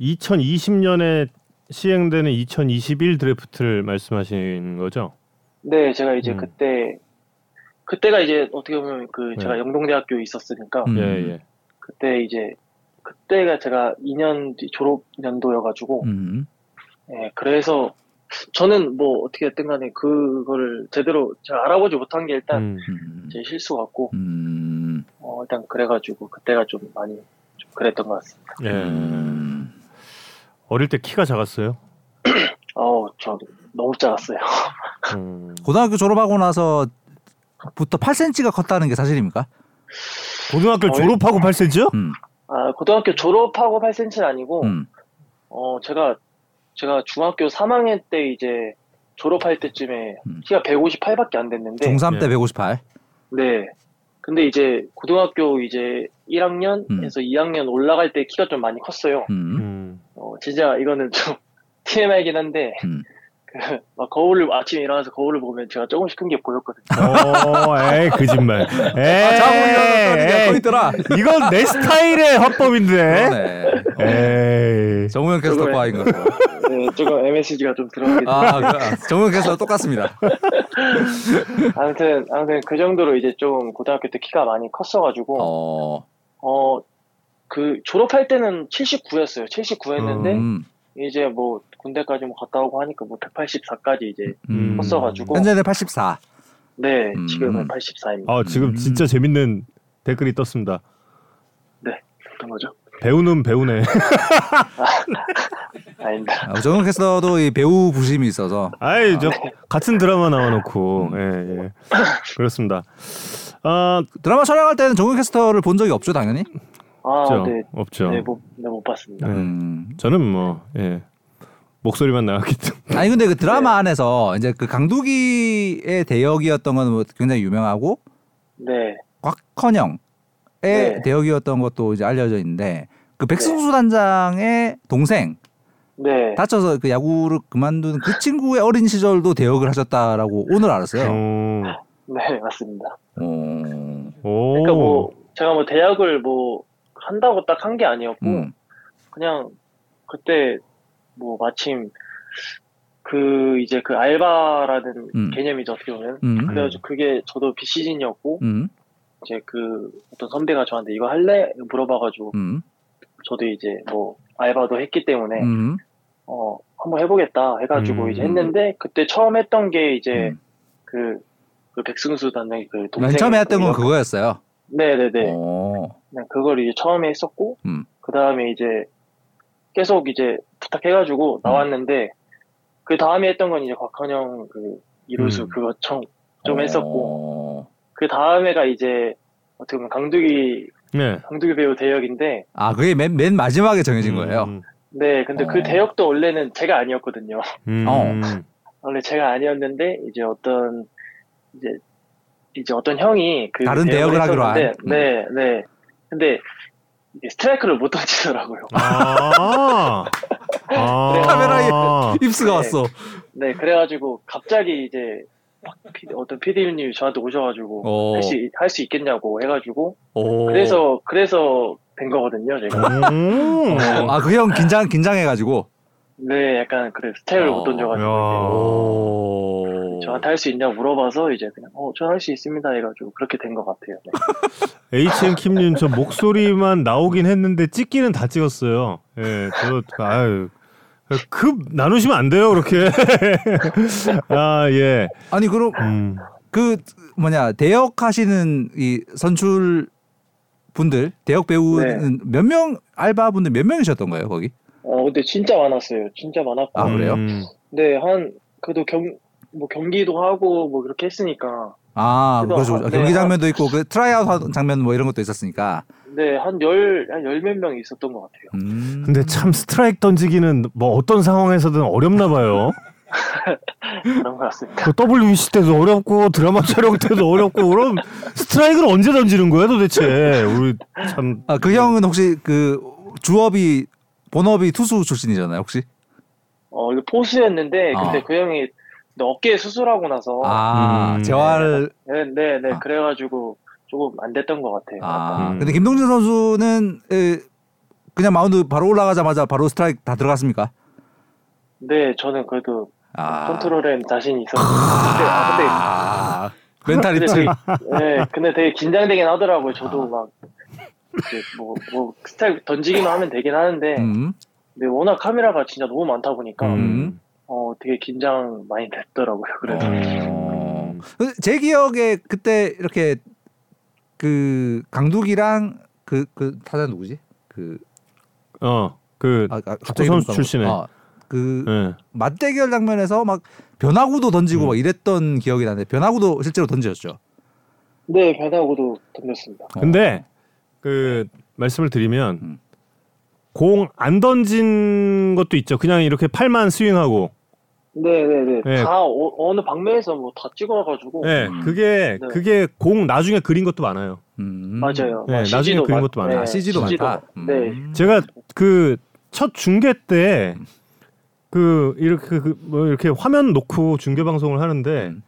2020년에 시행되는 2021 드래프트를 말씀하시는 거죠? 네, 제가 이제 음. 그때 그때가 이제 어떻게 보면 그 네. 제가 영동대학교에 있었으니까 음. 예, 예. 그때 이제 그때가 제가 2년 뒤 졸업 연도여가지고 음. 예, 그래서 저는 뭐 어떻게 됐든 간에 그거를 제대로 제가 알아보지 못한 게 일단 음. 음. 제 실수 같고 음. 어, 일단 그래가지고 그때가 좀 많이 좀 그랬던 것 같습니다. 예. 음. 어릴 때 키가 작았어요? 어우 저 너무 작았어요. 음. 고등학교 졸업하고 나서부터 8cm가 컸다는 게 사실입니까? 고등학교. 졸업하고 8cm요? 음. 아 고등학교 졸업하고 8cm는 아니고 음. 어 제가 제가 중학교 3학년 때 이제 졸업할 때쯤에 음. 키가 158밖에 안 됐는데 중3 때 네. 158. 네. 근데 이제 고등학교 이제 1학년에서 2학년 올라갈 때 키가 좀 많이 컸어요. 진짜 이거는 좀 TMI긴 한데 음. 그, 막 거울을 아침에 일어나서 거울을 보면 제가 조금씩 큰게 보였거든요. 어, 에이 거짓말. 에이, 아, 있더라. 이건 내 스타일의 화법인데. 에이. 정우영 캐스터 그거에- 과인 거. 네, 조금 MSG가 좀 들어가게 됐 아, 그, 정우영 캐스터 똑같습니다. 아무튼 아무튼 그 정도로 이제 좀 고등학교 때 키가 많이 컸어가지고 어. 어 그 졸업할 때는 79였어요. 79였는데 음, 이제 뭐 군대까지 뭐 갔다 오고 하니까 뭐 184까지 이제 음. 컸어가지고 현재는 84. 네 음. 지금은 84입니다. 아 지금 음. 진짜 재밌는 댓글이 떴습니다. 어떤 거죠? 배우는 배우네. 아닙니다. 아, 정우영 캐스터도 이 배우 부심이 있어서 아이 저 같은 드라마 나와놓고 예, 예. 그렇습니다. 아 드라마 촬영할 때는 정우영 캐스터를 본 적이 없죠, 당연히. 아, 없죠. 네, 없죠. 네, 못, 네, 못 봤습니다. 네. 음. 저는 뭐 예. 목소리만 나왔기 때문에. 아니 근데 그 드라마 안에서 이제 그 강두기의 대역이었던 건 뭐 굉장히 유명하고 네, 곽헌영의 네. 대역이었던 것도 이제 알려져 있는데 그 백승수 단장의 동생 네, 다쳐서 그 야구를 그만둔 그 친구의 어린 시절도 대역을 하셨다라고 오늘 알았어요. 음. 네, 맞습니다. 어. 오. 그러니까 뭐 제가 뭐 대학을 뭐 한다고 딱 한 게 아니었고 음. 그냥 그때 뭐 마침 그 이제 그 알바라는 음. 개념이죠 어떻게 보면 음. 그래가지고 그게 저도 비시즌이었고 음. 이제 그 어떤 선배가 저한테 이거 할래 물어봐가지고 음. 저도 이제 뭐 알바도 했기 때문에 음. 어 한번 해보겠다 해가지고 음. 이제 했는데 그때 처음 했던 게 이제 음. 그, 그 백승수 단장이 그 동생 맨 처음에 했던 건 그거였어요. 네네네 어. 그냥 그걸 이제 처음에 했었고 음. 그 다음에 이제 계속 이제 부탁해가지고 나왔는데 그 다음에 했던 건 이제 곽한영 그 이루수 음. 그거 좀, 좀 했었고 어. 그 다음에가 이제 어떻게 보면 강두기 네. 강두기 배우 대역인데 아 그게 맨, 맨 마지막에 정해진 거예요. 음. 네 근데 어. 그 대역도 원래는 제가 아니었거든요 음. 어. 원래 제가 아니었는데 이제 어떤 이제 이제 어떤 형이 그 다른 대역을 하기로 한. 했었는데, 네, 네. 근데 스트라이크를 못 던지더라고요. 아. 아. 카메라에 입스가 네. 왔어. 네, 그래가지고 갑자기 이제 어떤 PD님이 저한테 오셔가지고 어. 할수 할 수 있겠냐고 해가지고 오. 그래서 그래서 된 거거든요, 제가. 음. 아그 형 긴장 긴장해가지고. 네, 약간 그래 스텝을 어. 못 던져가지고 저한테 할 수 있냐고 물어봐서 이제 그냥 어, 저 할 수 있습니다 해가지고 그렇게 된 것 같아요. 네. HM 킴님 저 목소리만 나오긴 했는데 찍기는 다 찍었어요. 예, 저 아유 급 나누시면 안 돼요 그렇게. 아 예. 아니 그럼 음. 그 뭐냐 대역 하시는 이 선출 분들 대역 배우는 몇명 알바 분들 몇 명이셨던 거예요 거기? 어, 근데 진짜 많았어요. 진짜 많았고. 아, 그래요? 음. 네, 한 그래도 경 뭐 경기도 하고 뭐 그렇게 했으니까 아 그렇죠. 아, 네, 경기 아. 장면도 있고 그 트라이아웃 장면 뭐 이런 것도 있었으니까. 네, 한 열, 한열몇 명이 있었던 것 같아요. 음. 근데 참 스트라이크 던지기는 뭐 어떤 상황에서든 어렵나 봐요. 그런 것 같습니다. 그 WBC 때도 어렵고 드라마 촬영 때도 어렵고 그럼 스트라이크를 언제 던지는 거야 도대체? 우리 참 아, 그 형은 혹시 그 주업이 본업이 투수 출신이잖아요 혹시? 어, 포수였는데, 아. 근데 그 형이 어깨 수술하고 나서, 아 음. 재활. 네, 네, 네, 아. 그래가지고 조금 안 됐던 것 같아요. 아 음. 근데 김동진 선수는 에, 그냥 마운드 바로 올라가자마자 바로 스트라이크 다 들어갔습니까? 네, 저는 그래도 아. 컨트롤엔 자신이 있었는데, 아, 근데, 아, 멘탈이 근데 좀. 되게, 네, 근데 되게 긴장되긴 하더라고요. 저도 막, 이제 뭐, 뭐, 스트라이크 던지기만 하면 되긴 하는데, 음. 근데 워낙 카메라가 진짜 너무 많다 보니까, 음. 어, 되게 긴장 많이 됐더라고요. 그래서. 어. 제 기억에 그때 이렇게 그 강둑이랑 그 그 타자 누구지? 그 어 그 아, 아, 축구 갑자기 선수. 출신의. 어, 그 예. 맞대결 장면에서 막 변화구도 던지고 음. 막 이랬던 기억이 나는데 변화구도 실제로 던졌죠. 네, 변화구도 던졌습니다. 근데 그 말씀을 드리면 어. 음. 공안 던진 것도 있죠. 그냥 이렇게 팔만 스윙하고. 네네네. 네. 다 어, 느 방면에서 뭐 다 찍어가지고. 네, 음. 그게 네. 그게 공 나중에 그린 것도 많아요. 음. 맞아요. 네, 막 나중에 CG 도 그린 많- 것도 많아요. 아, CG도 많다. 네. 음. 제가 그 첫 중계 때 그 이렇게 그 뭐 이렇게 화면 놓고 중계 방송을 하는데 음.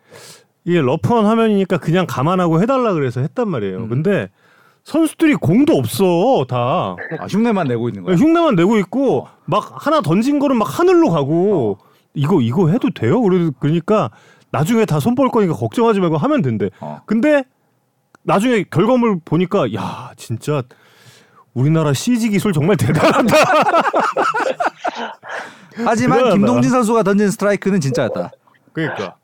이게 러프한 화면이니까 그냥 감안하고 해달라 그래서 했단 말이에요. 음. 근데 선수들이 공도 없어 다 아, 흉내만 내고 있는 거야. 흉내만 내고 있고 막 하나 던진 거는 막 하늘로 가고 이거 이거 해도 돼요? 그러- 그러니까 나중에 다 손볼 거니까 걱정하지 말고 하면 된대. 어. 근데 나중에 결과물 보니까 야 진짜 우리나라 CG 기술 정말 대단하다. 하지만 대단하다. 김동진 선수가 던진 스트라이크는 진짜였다. 그러니까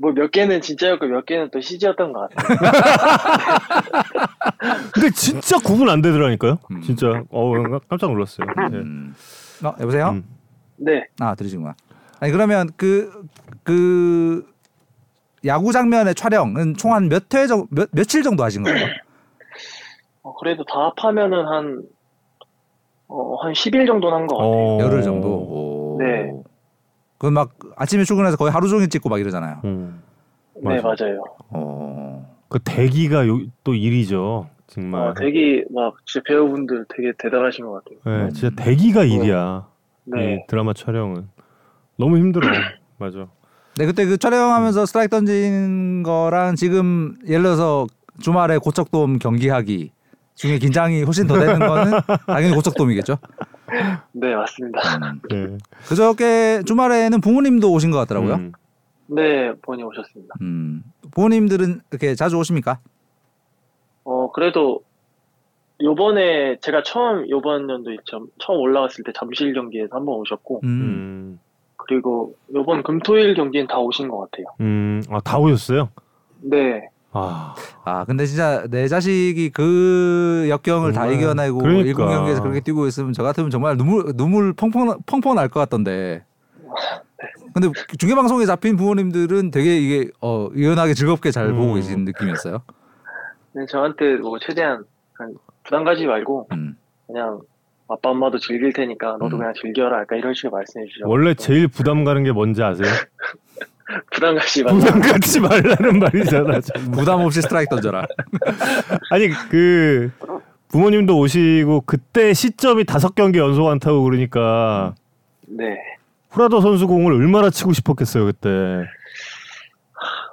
뭐 몇 개는 진짜였고 몇 개는 또 CG였던 것 같아요. 근데 진짜 구분 안 되더라니까요. 음. 진짜 어 깜짝 놀랐어요. 네. 음. 어, 여보세요? 음. 네. 아 들으시구나. 아니 그러면 그그 야구 장면의 촬영은 총 한 몇 회 정도 몇 며칠 정도 하신 거예요? 어, 그래도 다 합하면은 한, 어, 한 10일 정도는 한 것 같아요. 어. 열흘 정도. 오. 네. 그건 막 아침에 출근해서 거의 하루 종일 찍고 막 이러잖아요. 음. 네, 맞아. 맞아요. 어. 그 대기가 요, 또 일이죠. 정말. 어, 되게 막 진짜 배우분들 되게 대단하신 것 같아요. 네, 진짜 대기가 일이야. 네. 이 드라마 촬영은 너무 힘들어. 맞아. 네 그때 그 촬영하면서 스트라이크 던진 거랑 지금 예를 들어서 주말에 고척돔 경기하기 중에 긴장이 훨씬 더 되는 거는 당연히 고척돔이겠죠. 네, 맞습니다. 음. 네. 그저께 주말에는 부모님도 오신 것 같더라고요. 음. 네, 본이 오셨습니다. 음. 부모님들은 이렇게 자주 오십니까? 어, 그래도 요번에 제가 처음 요번 연도 점- 처음 올라갔을 때 잠실 경기에서 한번 오셨고 음. 음. 그리고 요번 금토일 경기는 다 오신 것 같아요. 음. 아, 다 오셨어요? 네, 아. 아 근데 진짜 내 자식이 그 역경을 다 정말. 이겨내고 그러니까. 일군 경기에서 그렇게 뛰고 있으면 저 같으면 정말 눈물 눈물 펑펑 펑펑 날 것 같던데. 근데 중계 방송에 잡힌 부모님들은 되게 이게 어 유연하게 즐겁게 잘 음. 보고 계신 느낌이었어요. 근데 저한테 뭐 최대한 부담 가지 말고 음. 그냥 아빠 엄마도 즐길 테니까 너도 음. 그냥 즐겨라 약간 이런 식으로 말씀해 주셔서 원래 제일 부담 가는 게 뭔지 아세요? 부담 가지 말고 부담 갖지 말라는 말이잖아. 부담 없이 스트라이크 던져라. 아니 그 부모님도 오시고 그때 시점이 다섯 경기 연속 안타고 그러니까 네 후라더 선수 공을 얼마나 치고 싶었겠어요 그때.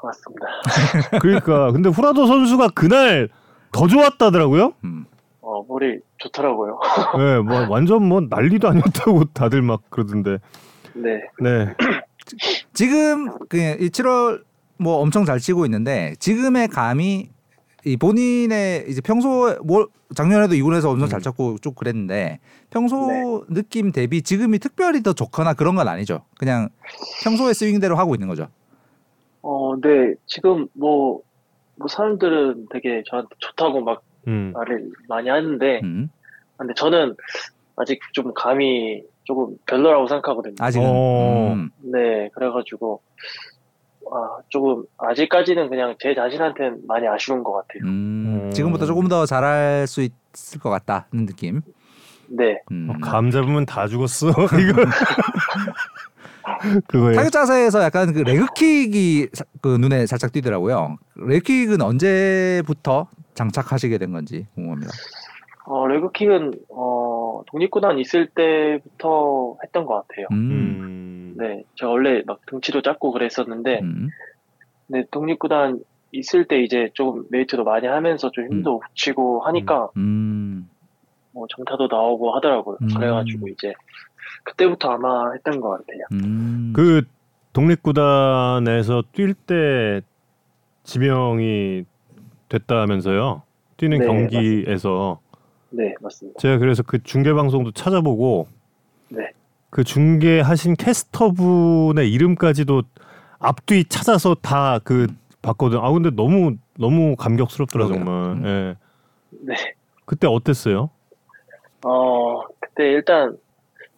맞습니다. 그러니까 근데 후라더 선수가 그날 더 좋았다더라고요. 음. 어 볼이 좋더라고요. 네, 뭐 완전 뭐 난리도 아니었다고 다들 막 그러던데. 네 네. 지금 그이 7월 뭐 엄청 잘 치고 있는데 지금의 감이 이 본인의 이제 평소 뭐 작년에도 이군에서 엄청 잘 음. 쳤고 쭉 그랬는데 평소 네. 느낌 대비 지금이 특별히 더 좋거나 그런 건 아니죠. 그냥 평소의 스윙대로 하고 있는 거죠. 어, 네, 지금 뭐, 뭐 사람들은 되게 저한테 좋다고 막 음. 말을 많이 하는데, 음. 근데 저는 아직 좀 감이 조금 별로라고 생각하거든요. 아직은 어. 음. 네, 그래가지고, 아, 조금, 아직까지는 그냥 제 자신한테는 많이 아쉬운 것 같아요. 음. 음. 지금부터 조금 더 잘할 수 있을 것 같다는 느낌. 네, 음. 어, 감 잡으면 다 죽었어. 이거. 그거예요. 타격 자세에서 약간 그 레그킥이 사- 그 눈에 살짝 띄더라고요. 레그킥은 언제부터 장착하시게 된 건지 궁금합니다. 어, 레그킥은, 어, 독립구단 있을 때부터 했던 것 같아요. 음. 음. 네, 제가 원래 막 등치도 작고 그랬었는데, 음. 네, 독립구단 있을 때 이제 좀 메이트도 많이 하면서 좀 힘도 붙이고 하니까 음. 뭐 정타도 나오고 하더라고요. 음. 그래가지고 이제 그때부터 아마 했던 것 같아요. 음. 그 독립구단에서 뛸 때 지명이 됐다면서요. 뛰는 네, 경기에서 네, 맞습니다. 제가 그래서 그 중계 방송도 찾아보고 네. 그 중계하신 캐스터분의 이름까지도 앞뒤 찾아서 다 그 봤거든. 아 근데 너무 너무 감격스럽더라 그러게요. 정말. 음. 예. 네. 그때 어땠어요? 어, 그때 일단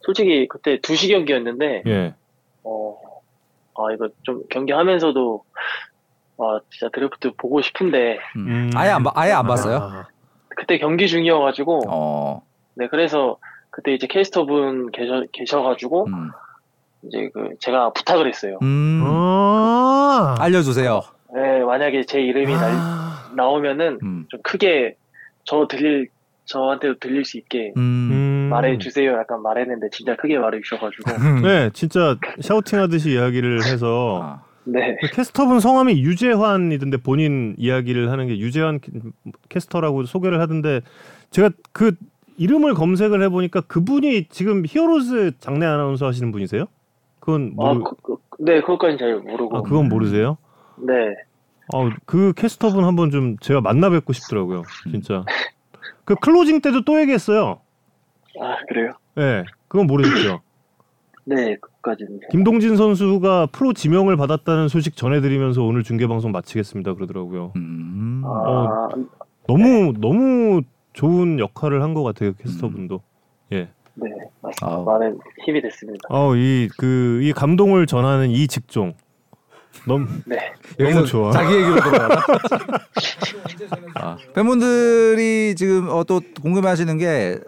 솔직히 그때 2시 경기였는데 예. 어, 아 이거 좀 경기하면서도 아 진짜 드래프트 보고 싶은데 음. 음. 아예 안 봐- 아예 안 봤어요? 아, 그때 경기 중이어가지고 어. 네 그래서 그때 이제 캐스터분 계셔 계셔가지고 음. 이제 그 제가 부탁을 했어요. 음. 아. 알려주세요. 네, 만약에 제 이름이 날- 아. 나오면은 음. 좀 크게 저 들릴 저한테도 들릴 수 있게 음. 말해 주세요. 약간 말했는데 진짜 크게 말해 주셔가지고 네, 진짜 샤우팅하듯이 이야기를 해서 아, 네. 캐스터분 성함이 유재환이던데 본인 이야기를 하는 게 유재환 캐- 캐스터라고 소개를 하던데 제가 그 이름을 검색을 해보니까 그분이 지금 히어로즈 장내 아나운서 하시는 분이세요? 그건 아, 모르... 그, 그, 네, 그것까지는 잘 모르고. 아 그건 모르세요? 네. 아, 그 캐스터분 한번 좀 제가 만나 뵙고 싶더라고요. 진짜. 그 클로징 때도 또 얘기했어요. 아, 그래요? 예. 네, 그건 모르셨죠? 네, 그것까지는. 잘- 김동진 선수가 프로 지명을 받았다는 소식 전해드리면서 오늘 중계 방송 마치겠습니다 그러더라고요. 음. 아, 너무 너무 좋은 역할을 한 것 같아요 캐스터분도. 예. 네, 맞습니다. 아우. 많은 힘이 됐습니다. 어이 그 이 감동을 전하는 이 직종 너무 네. 너무 좋아. 자기 얘기로 돌아가나? 아, 팬분들이 지금 어, 또 궁금해하시는 게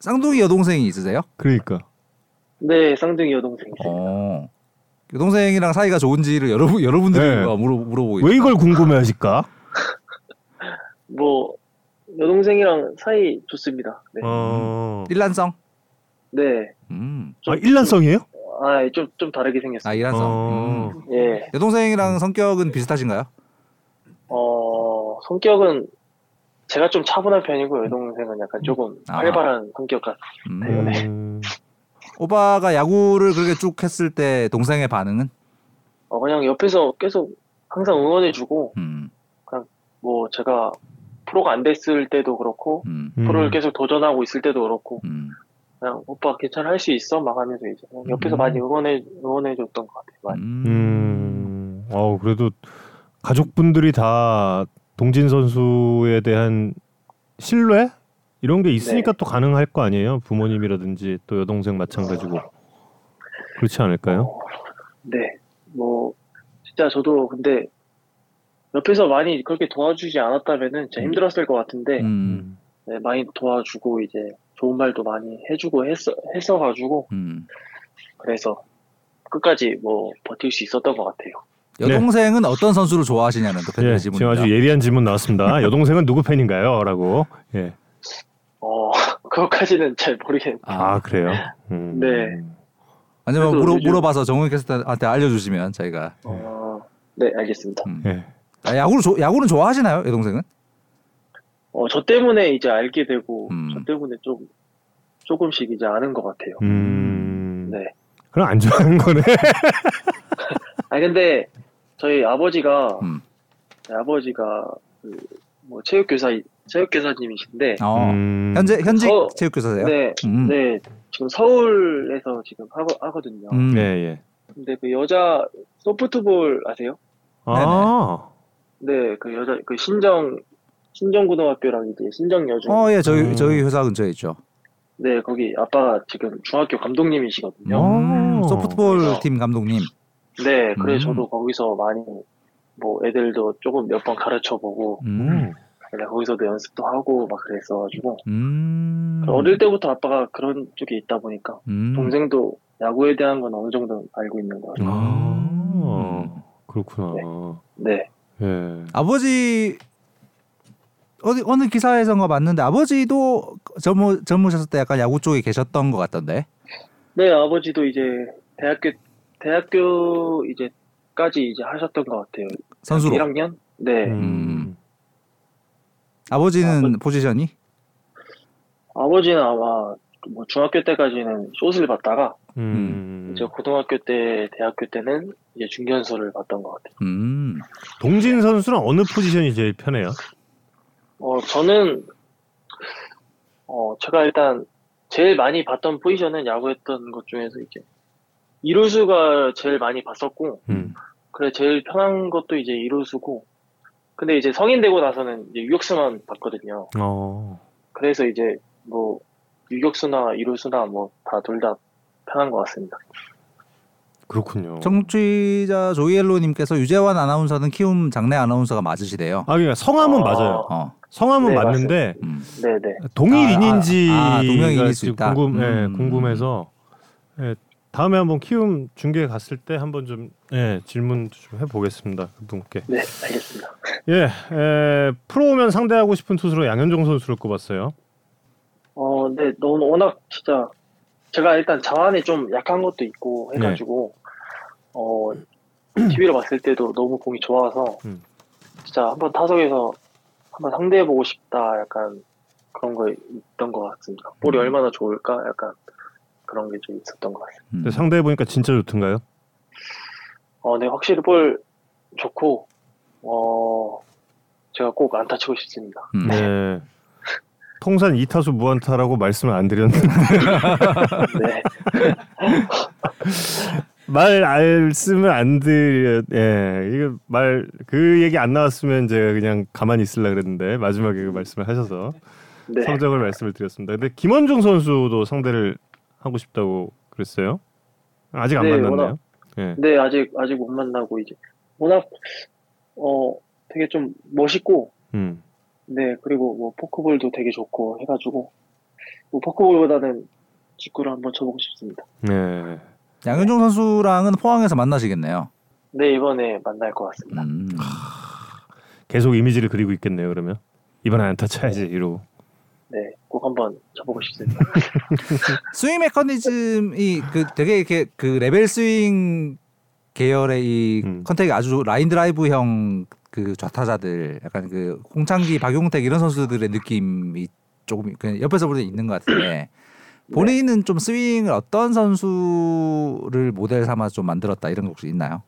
쌍둥이 여동생이 있으세요? 그러니까. 네, 쌍둥이 여동생 있습니다. 어. 여동생이랑 사이가 좋은지를 여러분 여러분들이 네. 물어 물어보고 왜 이걸 궁금해하실까? 뭐 여동생이랑 사이 좋습니다. 네. 어. 일란성. 네. 음. 아 일란성이에요? 아, 좀, 좀 다르게 생겼어요. 아 일란성. 어. 음. 예. 여동생이랑 성격은 비슷하신가요? 어, 성격은 제가 좀 차분한 편이고 여동생은 약간 조금 아. 활발한 성격 같. 음. 음. 오빠가 야구를 그렇게 쭉 했을 때 동생의 반응은? 어, 그냥 옆에서 계속 항상 응원해주고 음. 뭐 제가 프로가 안 됐을 때도 그렇고 음. 프로를 계속 도전하고 있을 때도 그렇고 음. 그냥 오빠 괜찮아 할 수 있어 막 하면서 이제 그냥 옆에서 음. 많이 응원해 응원해줬던 것 같아요. 많이. 음. 음. 어 그래도 가족분들이 다 동진 선수에 대한 신뢰 이런 게 있으니까 또 가능할 거 아니에요? 부모님이라든지 또 여동생 마찬가지고 그렇지 않을까요? 어, 네. 뭐 진짜 저도 근데 옆에서 많이 그렇게 도와주지 않았다면은 진짜 음. 힘들었을 것 같은데 음. 네, 많이 도와주고 이제 좋은 말도 많이 해주고 했어 했어가지고 음. 그래서 끝까지 뭐 버틸 수 있었던 것 같아요. 여동생은 어떤 선수를 좋아하시냐는 또 예, 질문입니다. 지금 아주 예리한 질문 나왔습니다. 여동생은 누구 팬인가요?라고. 예. 어 그것까지는 잘 모르겠는데 아, 그래요. 음. 네. 아니면 물어, 요즘- 물어봐서 정훈 캐스터한테 알려주시면 저희가 어, 네 알겠습니다. 음. 예. 아, 야구를 조, 야구는 좋아하시나요 여동생은? 어 저 때문에 이제 알게 되고 음. 저 때문에 좀 조금씩 이제 아는 것 같아요. 음. 네. 그럼 안 좋아하는 거네. 아 근데 저희 아버지가 음. 네, 아버지가 그 뭐 체육교사 체육교사님이신데 어. 음. 현재 현직 서- 체육교사세요? 네, 음. 네 지금 서울에서 지금 하거, 하거든요. 음. 예, 예. 근데 그 여자 소프트볼 아세요? 아. 네, 그 여자 그 신정 신정 고등학교랑 이제 신정 여중. 어, 예, 저희 음. 저희 회사 근처에 있죠. 네, 거기 아빠가 지금 중학교 감독님이시거든요. 음, 오. 소프트볼 그래서- 팀 감독님. 네, 그래서 음. 저도 거기서 많이 뭐 애들도 조금 몇 번 가르쳐 보고 음. 네, 거기서도 연습도 하고 막 그랬어가지고 음. 어릴 때부터 아빠가 그런 쪽에 있다 보니까 음. 동생도 야구에 대한 건 어느 정도 알고 있는 것 같아요. 아. 그렇구나. 네, 예. 아버지 어디 어느 기사에선가 봤는데 아버지도 젊으, 젊으셨을 때 약간 야구 쪽에 계셨던 것 같던데. 네 아버지도 이제 대학교 대학교 이제까지 이제 하셨던 것 같아요. 선수로. 1학년? 네, 음. 아버지는 아버- 포지션이? 아버지는 아마 뭐 중학교 때까지는 숏을 받다가 음. 이제 고등학교 때, 대학교 때는 이제 중견수를 봤던 것 같아요. 음. 동진 선수는 어느 포지션이 제일 편해요? 어, 저는, 어, 제가 일단 제일 많이 봤던 포지션은 야구했던 것 중에서 이제 이루수가 제일 많이 봤었고, 음. 그래, 제일 편한 것도 이제 이루수고, 근데 이제 성인 되고 나서는 이제 유격수만 봤거든요. 어. 그래서 이제 뭐, 유격수나 이루수나 뭐, 다 둘 다 편한 것 같습니다. 그렇군요. 청취자 조이엘로님께서 유재환 아나운서는 키움 장내 아나운서가 맞으시대요. 아, 그러니까 성함은 어, 맞아요. 어. 성함은 네, 맞는데 음. 네 네. 동일인인지 아, 아, 동명이인일 수 있다? 궁금, 예, 음. 궁금해서 예, 다음에 한번 키움 중계 갔을 때 한번 좀 예, 질문 좀 해보겠습니다 그분께. 네, 알겠습니다. 예, 에, 프로오면 상대하고 싶은 투수로 양현종 선수를 꼽았어요. 어, 근데 너무 워낙 진짜 제가 일단 자완에 좀 약한 것도 있고 해가지고 어 TV로 봤을 때도 너무 공이 좋아서 음. 진짜 한번 타석에서 한번 상대해보고 싶다 약간 그런 거 있던 것 같습니다. 볼이 음. 얼마나 좋을까 약간 그런 게 좀 있었던 것 같습니다. 음. 근데 상대해 보니까 진짜 좋던가요? 어, 네 확실히 볼 좋고 어 제가 꼭 안타 치고 싶습니다. 음. 네. 통산 2타수 무안타라고 말씀을 안 드렸는데 네, 말 말씀을 안 드려 예 이거 말 그 얘기 안 나왔으면 제가 그냥 가만히 있을라 그랬는데 마지막에 그 말씀을 하셔서 네, 성적을 말씀을 드렸습니다. 근데 김원중 선수도 상대를 하고 싶다고 그랬어요. 아직 안 네, 만났나요? 워낙- 예. 네 아직 아직 못 만나고 이제 워낙 어 되게 좀 멋있고 음. 네, 그리고 뭐 포크볼도 되게 좋고 해가지고 뭐 포크볼보다는 직구를 한번 쳐보고 싶습니다. 네. 양현종 선수랑은 포항에서 만나시겠네요. 네, 이번에 만날 것 같습니다. 음. 계속 이미지를 그리고 있겠네요. 그러면 이번에 안타 쳐야지 이러고. 네, 꼭 한번 쳐보고 싶습니다. 스윙 메커니즘이 그 되게 이렇게 그 레벨 스윙 계열의 이 음. 컨택이 아주 라인 드라이브형 그 좌타자들 약간 그 홍창기, 박용택 이런 선수들의 느낌이 조금 그냥 옆에서 볼 때 있는 것 같은데 본인은 좀 스윙을 어떤 선수를 모델 삼아 좀 만들었다 이런 거 혹시 있나요?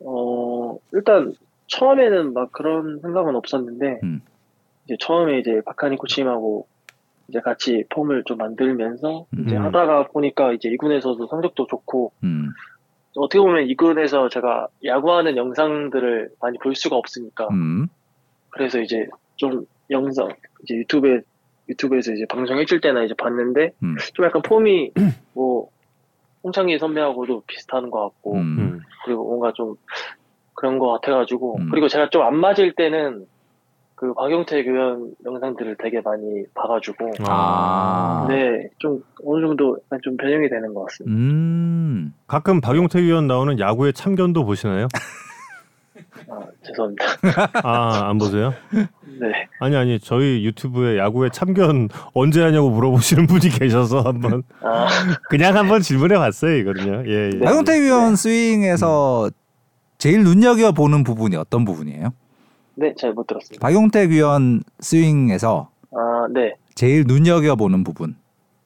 어, 일단 처음에는 막 그런 생각은 없었는데 음. 이제 처음에 이제 박하니 코치님하고 이제 같이 폼을 좀 만들면서 이제 음. 하다가 보니까 이제 이군에서도 성적도 좋고 음, 어떻게 보면 이군에서 제가 야구하는 영상들을 많이 볼 수가 없으니까 음, 그래서 이제 좀 영상 이제 유튜브에 유튜브에서 이제 방송해줄 때나 이제 봤는데 음. 좀 약간 폼이 뭐 홍창기 선배하고도 비슷한 것 같고 음. 음. 그리고 뭔가 좀 그런 것 같아가지고 음. 그리고 제가 좀 안 맞을 때는 그 박용태 교원 영상들을 되게 많이 봐가지고 아. 네좀 어느 정도 좀 변형이 되는 것 같습니다. 음. 가끔 박용택 위원 나오는 야구의 참견도 보시나요? 아, 죄송합니다. 아 안 보세요? 네. 아니 아니 저희 유튜브에 야구의 참견 언제 하냐고 물어보시는 분이 계셔서 한번 아, 그냥 한번 질문해 봤어요 이거는요. 예. 예. 네. 박용택 위원 스윙에서 제일 눈여겨 보는 부분이 어떤 부분이에요? 네, 잘 못 들었습니다. 박용택 위원 스윙에서 아, 네. 제일 눈여겨 보는 부분.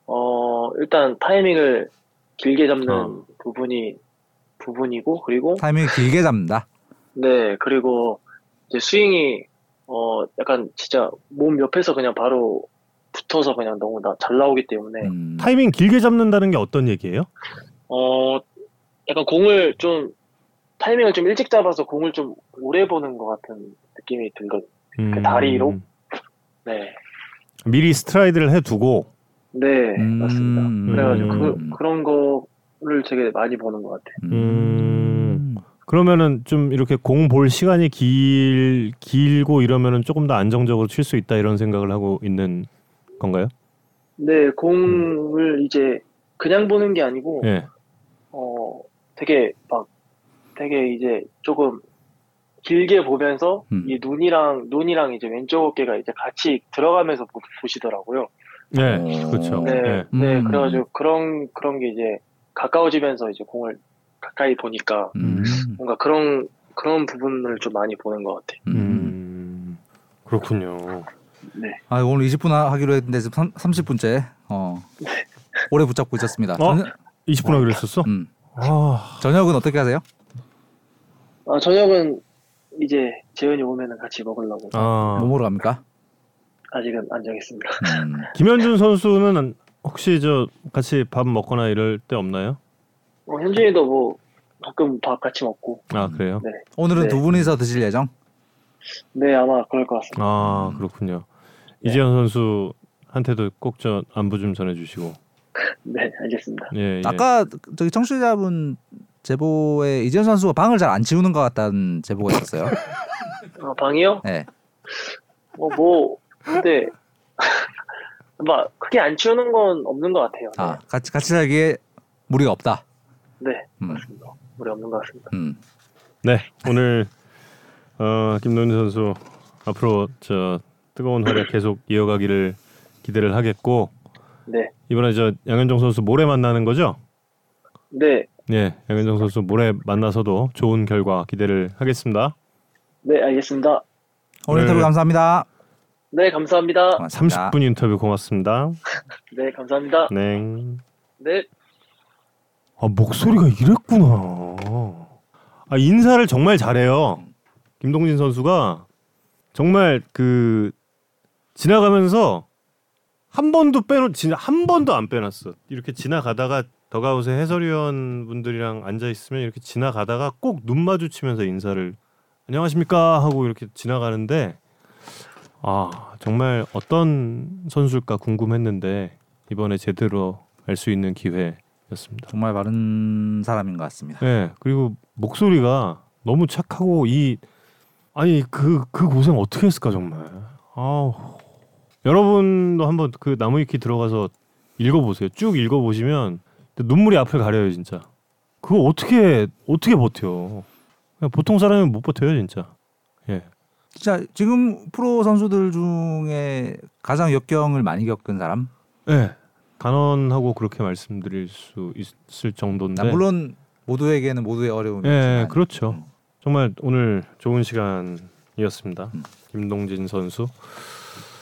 어, 일단 타이밍을 길게 잡는 어. 부분이 부분이고 그리고 타이밍을 길게 잡는다. 네, 그리고 이제 스윙이 어 약간 진짜 몸 옆에서 그냥 바로 붙어서 그냥 너무 나, 잘 나오기 때문에 음. 타이밍 길게 잡는다는 게 어떤 얘기예요? 어 약간 공을 좀 타이밍을 좀 일찍 잡아서 공을 좀 오래 보는 것 같은 느낌이 들거든요. 음, 다리로? 네, 미리 스트라이드를 해두고 네 음. 맞습니다. 그래가지고 음. 그, 그런 거를 되게 많이 보는 것 같아요. 음. 그러면은 좀 이렇게 공 볼 시간이 길 길고 이러면은 조금 더 안정적으로 칠 수 있다 이런 생각을 하고 있는 건가요? 네, 공을 이제 그냥 보는 게 아니고 예. 어, 되게 막 되게 이제 조금 길게 보면서 음. 이 눈이랑 눈이랑 이제 왼쪽 어깨가 이제 같이 들어가면서 보, 보시더라고요. 네, 어. 그렇죠. 네, 네. 네, 음. 그래가지고 그런 그런 게 이제 가까워지면서 이제 공을 가까이 보니까 음. 뭔가 그런 그런 부분을 좀 많이 보는 것 같아요. 음. 음, 그렇군요. 네, 아, 오늘 20분 하기로 했는데 지금 30 분째 어. 오래 붙잡고 있었습니다. 어? 저녁, 20분 하기로 했었어? 음. 아, 저녁은 어떻게 하세요? 아, 저녁은 이제 재현이 오면은 같이 먹으려고 아. 뭐 먹으러 갑니까? 아직은 안 정했습니다. 음. 김현준 선수는 혹시 저 같이 밥 먹거나 이럴 때 없나요? 어, 현준이도 뭐 가끔 밥 같이 먹고 아 그래요? 네, 오늘은 네. 두 분이서 드실 예정? 네 아마 그럴 것 같습니다. 아 그렇군요. 이재현 선수한테도 꼭 저 안부 좀 전해주시고. 네, 알겠습니다. 예, 예. 아까 저기 청취자분 제보에 이재현 선수가 방을 잘 안 치우는 것 같다는 제보가 있었어요. 아, 방이요? 네. 어, 뭐, 근데, 막, 크게 안 치우는 건 없는 것 같아요. 네. 아 같이 같이 살기에 무리가 없다. 네, 음. 맞습니다. 우리 없는 것 같습니다. 음. 네 오늘 어, 김동준 선수 앞으로 저 뜨거운 활약 계속 이어가기를 기대를 하겠고 네, 이번에 저 양현종 선수 모레 만나는 거죠? 네, 예, 양현종 선수 모레 만나서도 좋은 결과 기대를 하겠습니다. 네, 알겠습니다. 오늘 네. 인터뷰 감사합니다. 네, 감사합니다. 고맙습니다. 30분 인터뷰 고맙습니다. 네, 감사합니다. 네. 네. 아 목소리가 이랬구나. 아 인사를 정말 잘해요. 김동진 선수가 정말 그 지나가면서 한 번도 빼놓 진짜 한 번도 안 빼놨어. 이렇게 지나가다가 더가웃에 해설위원 분들이랑 앉아 있으면 이렇게 지나가다가 꼭 눈 마주치면서 인사를 안녕하십니까 하고 이렇게 지나가는데 아 정말 어떤 선수일까 궁금했는데 이번에 제대로 알 수 있는 기회였습니다. 정말 바른 사람인 것 같습니다. 네 그리고 목소리가 너무 착하고 이 아니 그그 고생 어떻게 했을까 정말 아우 여러분도 한번 그 나무위키 들어가서 읽어보세요 쭉 읽어보시면 눈물이 앞을 가려요 진짜 그거 어떻게 어떻게 버텨 그냥 보통 사람은 못 버텨요 진짜 예 진짜 지금 프로 선수들 중에 가장 역경을 많이 겪은 사람. 예. 단언하고 그렇게 말씀드릴 수 있을 정도인데 나 물론 모두에게는 모두의 어려움이 예, 있지만 그렇죠. 음. 정말 오늘 좋은 시간이었습니다. 음. 김동진 선수.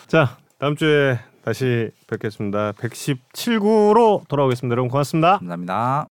자, 다음 주에 다시 뵙겠습니다. 117구로 돌아오겠습니다. 여러분 고맙습니다. 감사합니다.